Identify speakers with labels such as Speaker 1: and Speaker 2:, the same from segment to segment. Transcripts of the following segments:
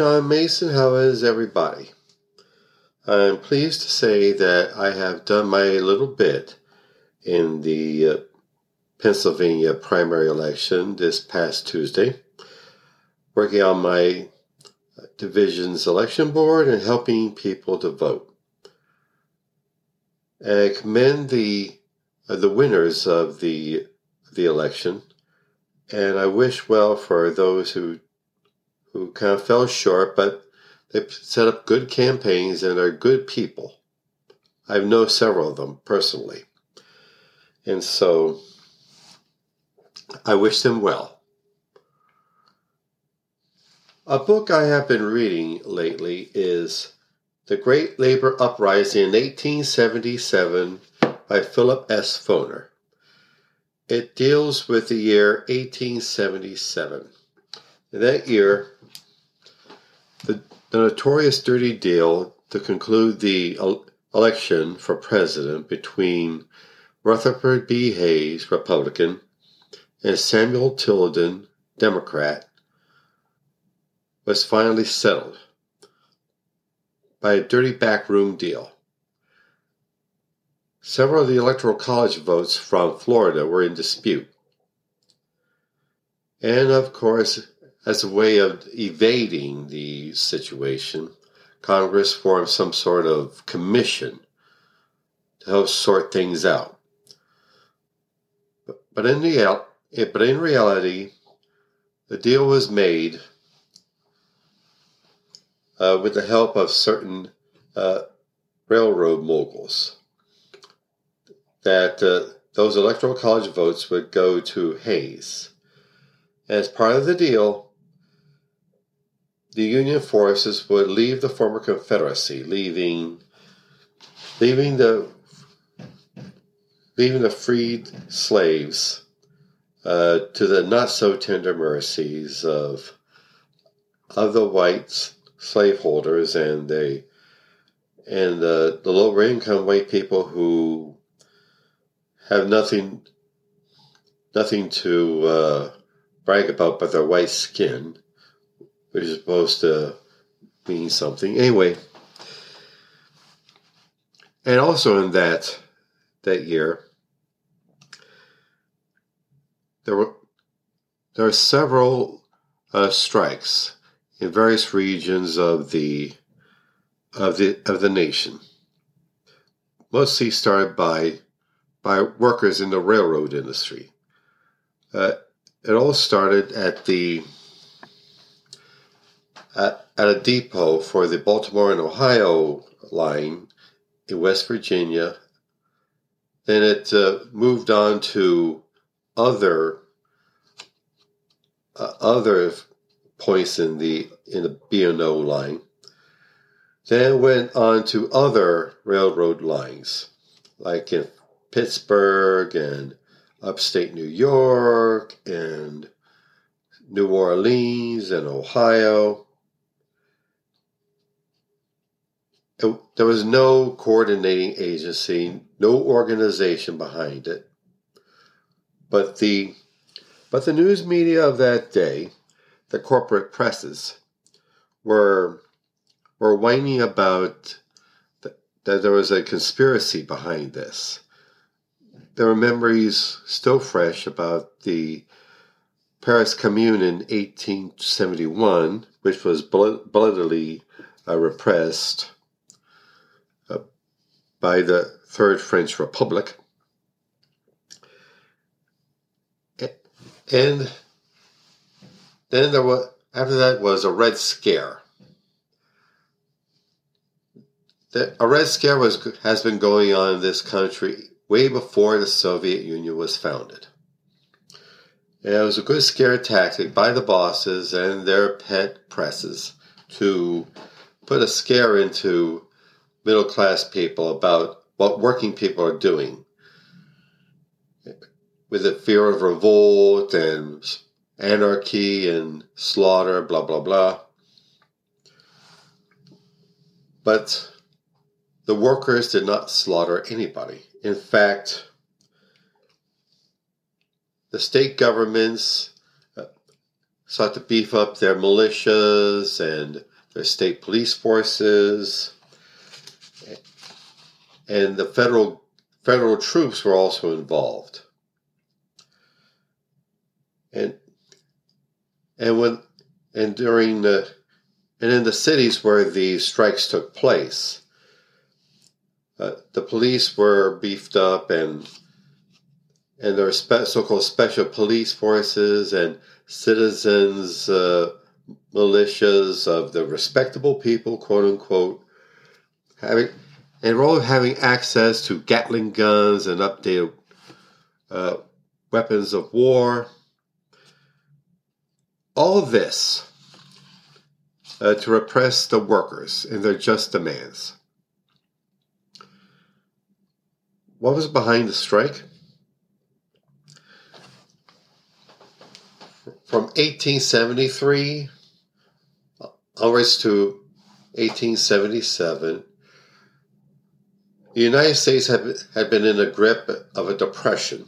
Speaker 1: John Mason. How is everybody? I'm pleased to say that I have done my little bit in the uh, Pennsylvania primary election this past Tuesday, working on my division's election board and helping people to vote. I commend the uh, the winners of the the election, and I wish well for those who who kind of fell short, but they set up good campaigns and are good people. I know several of them personally. And so I wish them well. A book I have been reading lately is The Great Labor Uprising in 1877 by Philip S. Foner. It deals with the year 1877. That year, the, the notorious dirty deal to conclude the election for president between Rutherford B. Hayes, Republican, and Samuel Tilden, Democrat, was finally settled by a dirty backroom deal. Several of the Electoral College votes from Florida were in dispute. And of course, as a way of evading the situation, Congress formed some sort of commission to help sort things out. But in, the, but in reality, the deal was made uh, with the help of certain uh, railroad moguls. That uh, those electoral college votes would go to Hayes. As part of the deal, the Union forces would leave the former Confederacy, leaving leaving the leaving the freed slaves uh, to the not so tender mercies of of the whites slaveholders and they and the, the lower income white people who have nothing nothing to uh, brag about but their white skin, which is supposed to mean something. Anyway, and also in that that year, there were there are several uh, strikes in various regions of the of the of the nation. Mostly started by by workers in the railroad industry. Uh, it all started at the at, at a depot for the Baltimore and Ohio line in West Virginia. Then it uh, moved on to other uh, other points in the in the B&O line. Then went on to other railroad lines, like in Pittsburgh and upstate New York and New Orleans and Ohio. It, there was no coordinating agency, no organization behind it. But the but the news media of that day the corporate presses were were whining about th- that there was a conspiracy behind this. There are memories still fresh about the Paris Commune in 1871, which was bloodily uh, repressed by the Third French Republic. And then there was after that was a Red Scare. The, a Red Scare was has been going on in this country way before the Soviet Union was founded. And it was a good scare tactic by the bosses and their pet presses to put a scare into middle class people about what working people are doing with the fear of revolt and anarchy and slaughter, blah, blah, blah. But the workers did not slaughter anybody. In fact, the state governments uh, sought to beef up their militias and their state police forces. And the federal federal troops were also involved. And and when and during the and in the cities where the strikes took place, uh, the police were beefed up and and there were spe- so-called special police forces and citizens uh, militias of the respectable people, quote unquote, having and all having access to Gatling guns and updated uh, weapons of war. All this uh, to repress the workers and their just demands. What was behind the strike? From 1873 onwards to 1877, the United States had, had been in the grip of a depression,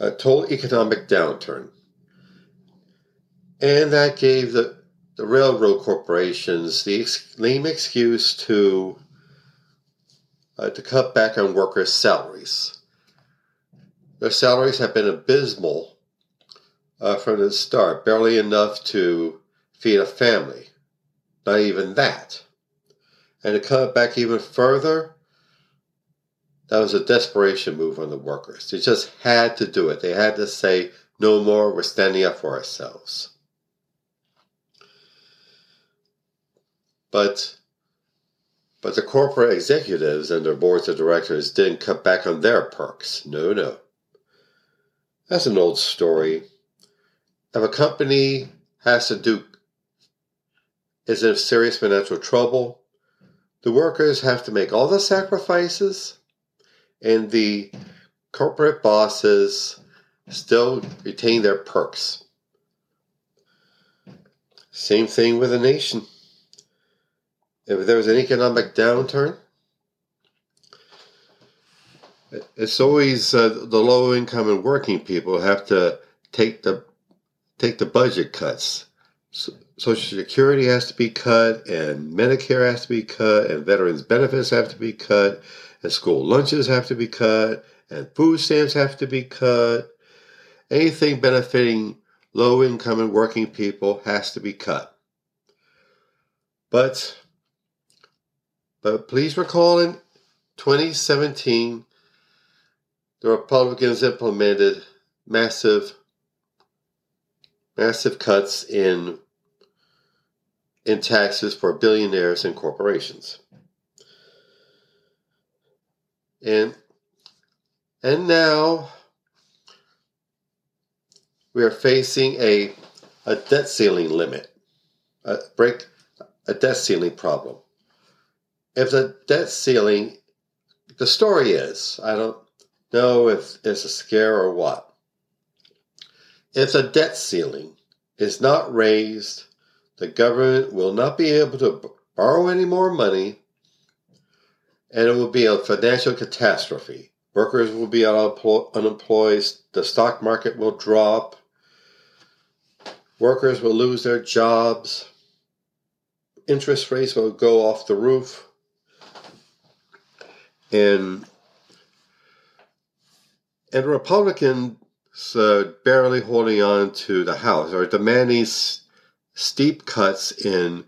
Speaker 1: a total economic downturn. And that gave the, the railroad corporations the lame excuse to, uh, to cut back on workers' salaries. Their salaries have been abysmal uh, from the start, barely enough to feed a family. Not even that. And to cut it back even further, that was a desperation move on the workers. They just had to do it. They had to say, no more, we're standing up for ourselves. But but the corporate executives and their boards of directors didn't cut back on their perks. No, no. That's an old story. If a company has to do is in serious financial trouble, the workers have to make all the sacrifices, and the corporate bosses still retain their perks. Same thing with a nation. If there was an economic downturn, it's always uh, the low income and working people have to take the take the budget cuts. So, Social Security has to be cut, and Medicare has to be cut, and veterans benefits have to be cut, and school lunches have to be cut, and food stamps have to be cut. Anything benefiting low income and working people has to be cut. But but please recall in 2017 the Republicans implemented massive massive cuts in in taxes for billionaires and corporations. And and now we are facing a a debt ceiling limit, a break a debt ceiling problem. If the debt ceiling the story is, I don't know if it's a scare or what. If the debt ceiling is not raised the government will not be able to borrow any more money, and it will be a financial catastrophe. Workers will be unemployed, the stock market will drop, workers will lose their jobs, interest rates will go off the roof, and and Republicans uh, barely holding on to the House or demanding steep cuts in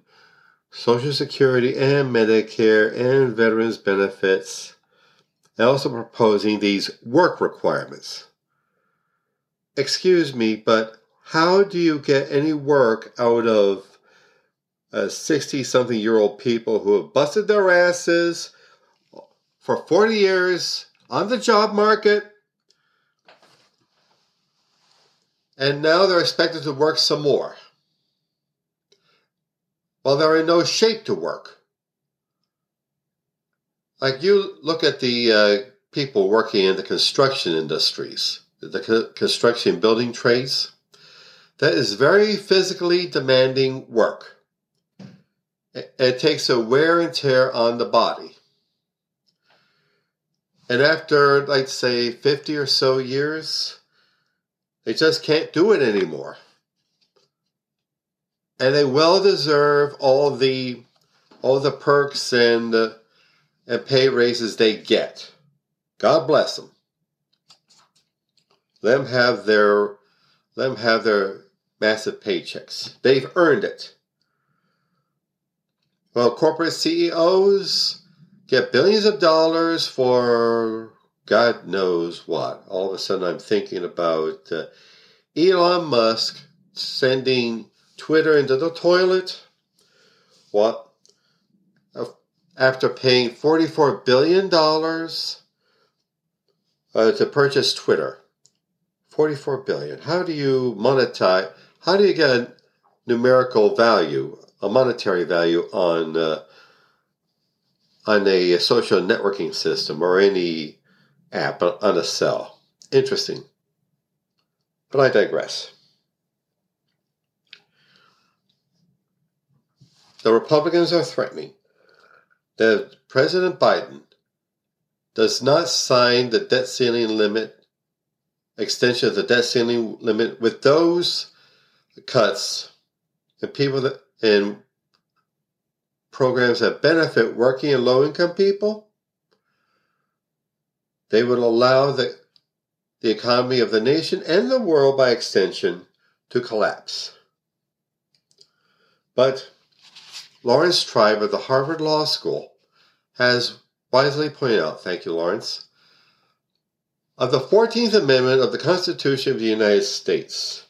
Speaker 1: Social Security and Medicare and veterans benefits, and also proposing these work requirements. Excuse me, but how do you get any work out of 60 something year old people who have busted their asses for 40 years on the job market and now they're expected to work some more? Well, they're in no shape to work. Like you look at the uh, people working in the construction industries, the co- construction building trades, that is very physically demanding work. It, it takes a wear and tear on the body. And after, like, say, 50 or so years, they just can't do it anymore. And they well deserve all the all the perks and uh, and pay raises they get. God bless them. Let them have their let them have their massive paychecks. They've earned it. Well, corporate CEOs get billions of dollars for God knows what. All of a sudden, I'm thinking about uh, Elon Musk sending Twitter into the toilet. What? After paying $44 billion uh, to purchase Twitter. 44 billion. How do you monetize? How do you get a numerical value, a monetary value on uh, on a social networking system or any app on a cell? Interesting. But I digress. The Republicans are threatening that President Biden does not sign the debt ceiling limit extension of the debt ceiling limit with those cuts and people that in programs that benefit working and low income people, they would allow the, the economy of the nation and the world by extension to collapse. But Laurence Tribe of the Harvard Law School has wisely pointed out, thank you, Laurence, of the 14th Amendment of the Constitution of the United States,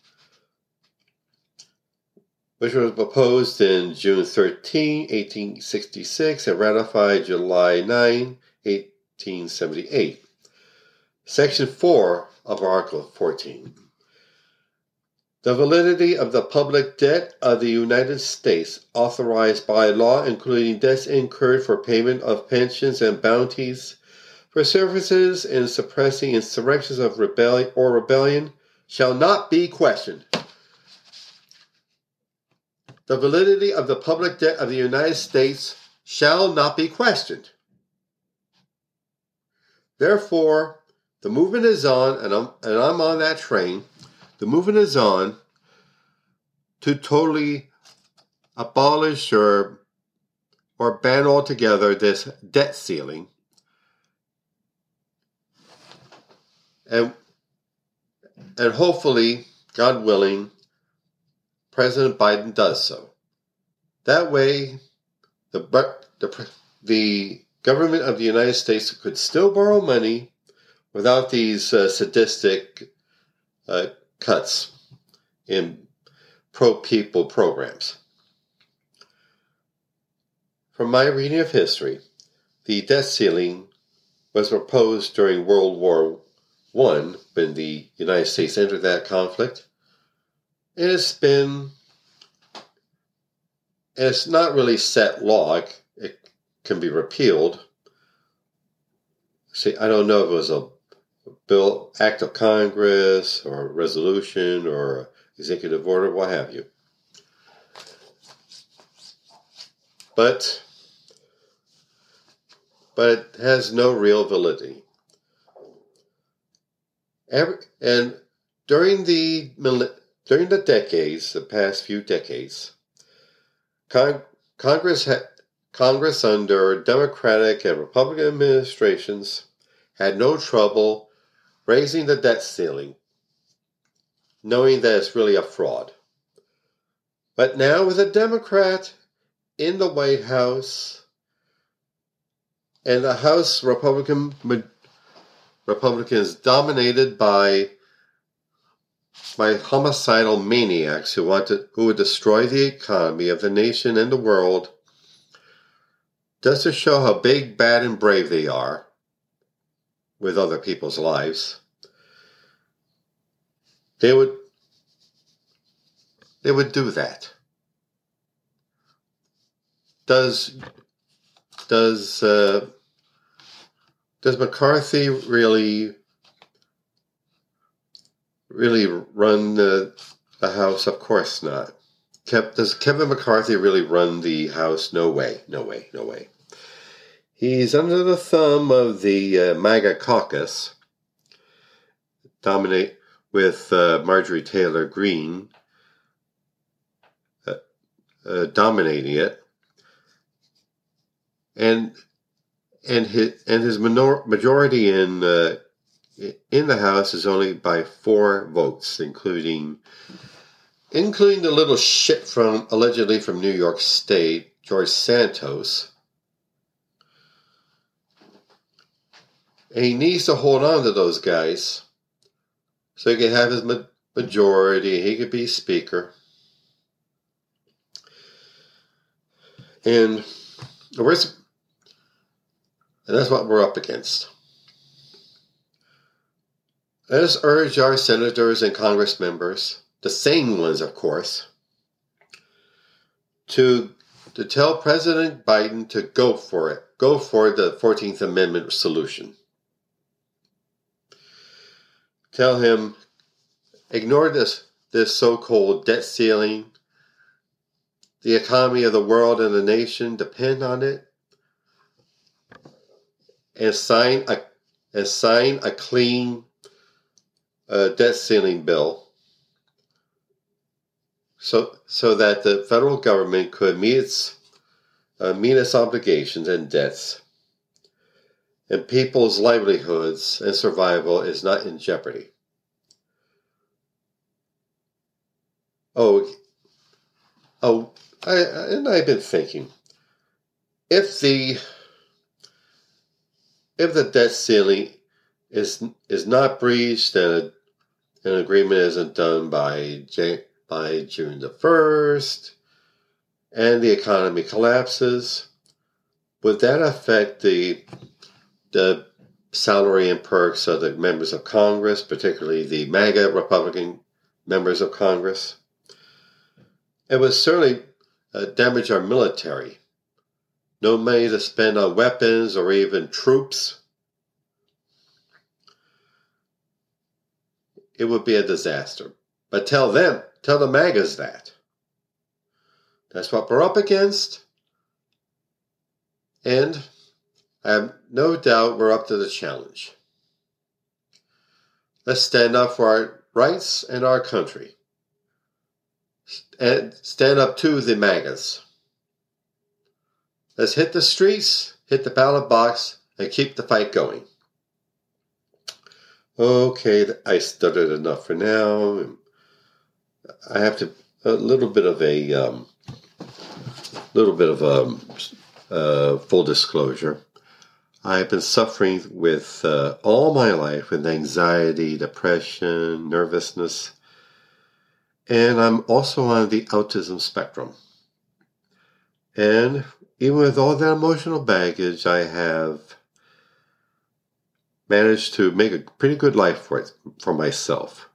Speaker 1: which was proposed in June 13, 1866, and ratified July 9, 1878. Section 4 of Article 14. The validity of the public debt of the United States authorized by law, including debts incurred for payment of pensions and bounties for services in suppressing insurrections of rebellion or rebellion shall not be questioned. The validity of the public debt of the United States shall not be questioned. Therefore, the movement is on, and I'm, and I'm on that train. The movement is on to totally abolish or, or ban altogether this debt ceiling and and hopefully, God willing, President Biden does so. That way, the the the government of the United States could still borrow money without these uh, sadistic uh, cuts in pro people programs. From my reading of history, the debt ceiling was proposed during World War one, when the United States entered that conflict, it has been, it's not really set law, it can be repealed. See, I don't know if it was a bill, act of Congress, or resolution, or executive order, what have you. But, but it has no real validity. Every, and during the during the decades, the past few decades, Con- Congress Congress under Democratic and Republican administrations had no trouble raising the debt ceiling, knowing that it's really a fraud. But now, with a Democrat in the White House and a House Republican Republicans dominated by by homicidal maniacs who wanted who would destroy the economy of the nation and the world just to show how big, bad, and brave they are with other people's lives. They would they would do that. Does does uh, does McCarthy really really run the, the House? Of course not. Kev, does Kevin McCarthy really run the House? No way, no way, no way. He's under the thumb of the uh, MAGA caucus, dominate with uh, Marjorie Taylor Greene, uh, uh, dominating it, and and his and his minor, majority in uh, in the House is only by four votes, including including the little shit from allegedly from New York State, George Santos. And he needs to hold on to those guys so he can have his ma- majority. He could be speaker. And where's and that's what we're up against. Let us urge our senators and Congress members, the sane ones, of course, to, to tell President Biden to go for it. Go for the 14th Amendment solution. Tell him, ignore this, this so called debt ceiling. The economy of the world and the nation depend on it and sign a and sign a clean uh, debt ceiling bill so so that the federal government could meet its uh, meet its obligations and debts and people's livelihoods and survival is not in jeopardy. Oh, oh, I, and I've been thinking, if the if the debt ceiling is is not breached and an agreement isn't done by by June the first, and the economy collapses, would that affect the the salary and perks of the members of Congress, particularly the MAGA Republican members of Congress? It would certainly uh, damage our military no money to spend on weapons or even troops. It would be a disaster. But tell them, tell the MAGAs that. That's what we're up against. And I have no doubt we're up to the challenge. Let's stand up for our rights and our country. And stand up to the MAGAs. Let's hit the streets, hit the ballot box, and keep the fight going. Okay, I stuttered enough for now. I have to a little bit of a um, little bit of a um, uh, full disclosure. I've been suffering with uh, all my life with anxiety, depression, nervousness, and I'm also on the autism spectrum. And even with all that emotional baggage, I have managed to make a pretty good life for it for myself.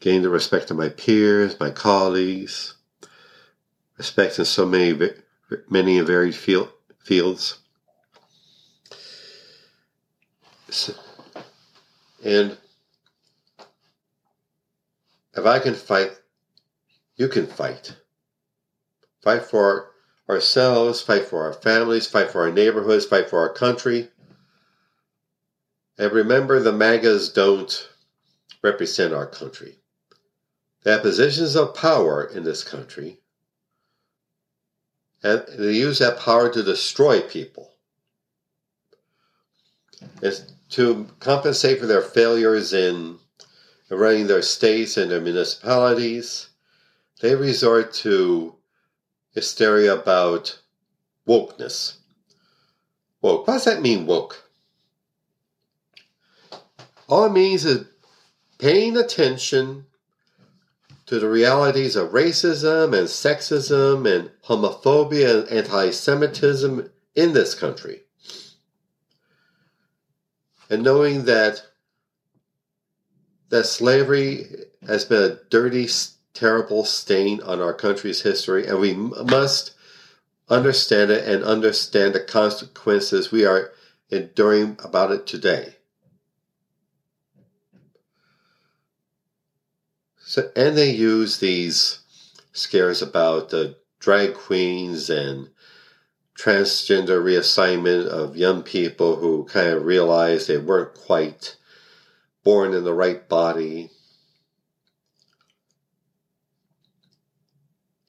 Speaker 1: Gain the respect of my peers, my colleagues, respect in so many many varied field, fields. So, and if I can fight, you can fight. Fight for ourselves, fight for our families, fight for our neighborhoods, fight for our country. And remember, the MAGAs don't represent our country. They have positions of power in this country, and they use that power to destroy people. It's to compensate for their failures in running their states and their municipalities. They resort to hysteria about wokeness. Woke. What does that mean, woke? All it means is paying attention to the realities of racism and sexism and homophobia and anti Semitism in this country. And knowing that that slavery has been a dirty terrible stain on our country's history, and we must understand it and understand the consequences we are enduring about it today. So, and they use these scares about the drag queens and transgender reassignment of young people who kind of realize they weren't quite born in the right body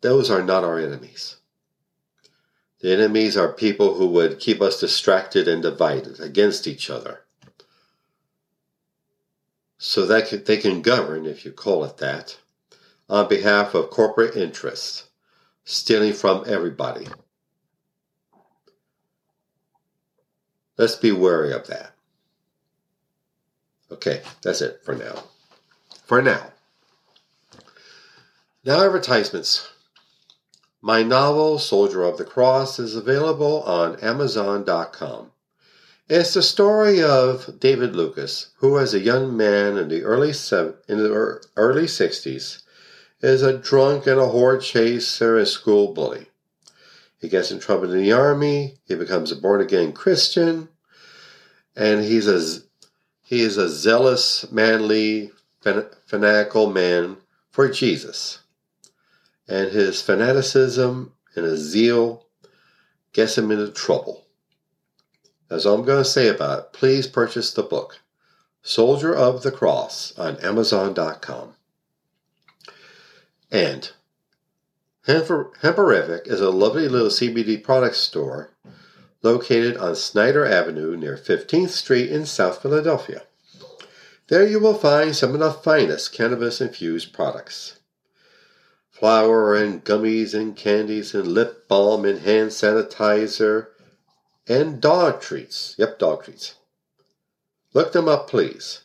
Speaker 1: those are not our enemies. The enemies are people who would keep us distracted and divided against each other. So that they can govern, if you call it that, on behalf of corporate interests, stealing from everybody. Let's be wary of that. Okay, that's it for now. For now. Now, advertisements. My novel, Soldier of the Cross, is available on Amazon.com. It's the story of David Lucas, who, as a young man in the early in the early 60s, is a drunk and a whore chaser and school bully. He gets in trouble in the army. He becomes a born again Christian, and he's a he is a zealous, manly, fanatical man for Jesus and his fanaticism and his zeal gets him into trouble. That's all I'm going to say about it. Please purchase the book, Soldier of the Cross, on Amazon.com. And Hemperific is a lovely little CBD product store located on Snyder Avenue near 15th Street in South Philadelphia. There you will find some of the finest cannabis infused products flour and gummies and candies and lip balm and hand sanitizer and dog treats. Yep, dog treats. Look them up, please.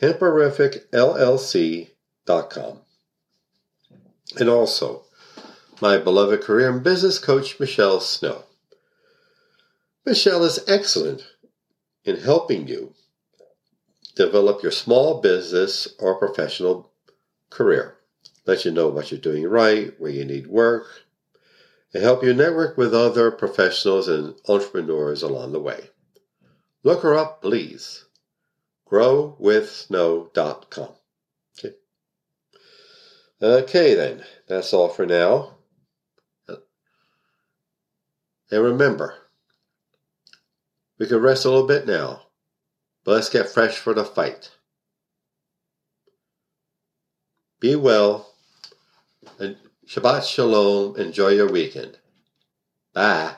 Speaker 1: HemperificLLC.com. And also, my beloved career and business coach, Michelle Snow. Michelle is excellent in helping you develop your small business or professional career let you know what you're doing right, where you need work, and help you network with other professionals and entrepreneurs along the way. Look her up, please. GrowWithSnow.com. Okay. Okay, then. That's all for now. And remember, we can rest a little bit now, but let's get fresh for the fight. Be well and Shabbat Shalom. Enjoy your weekend. Bye.